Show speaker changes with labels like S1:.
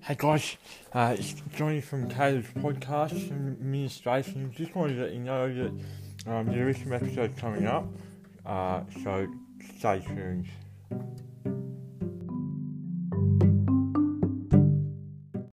S1: Hey guys, uh, it's Johnny from Taylor's Podcast um, administration. Just wanted to let you know that um, there is some episode coming up, uh, so stay tuned.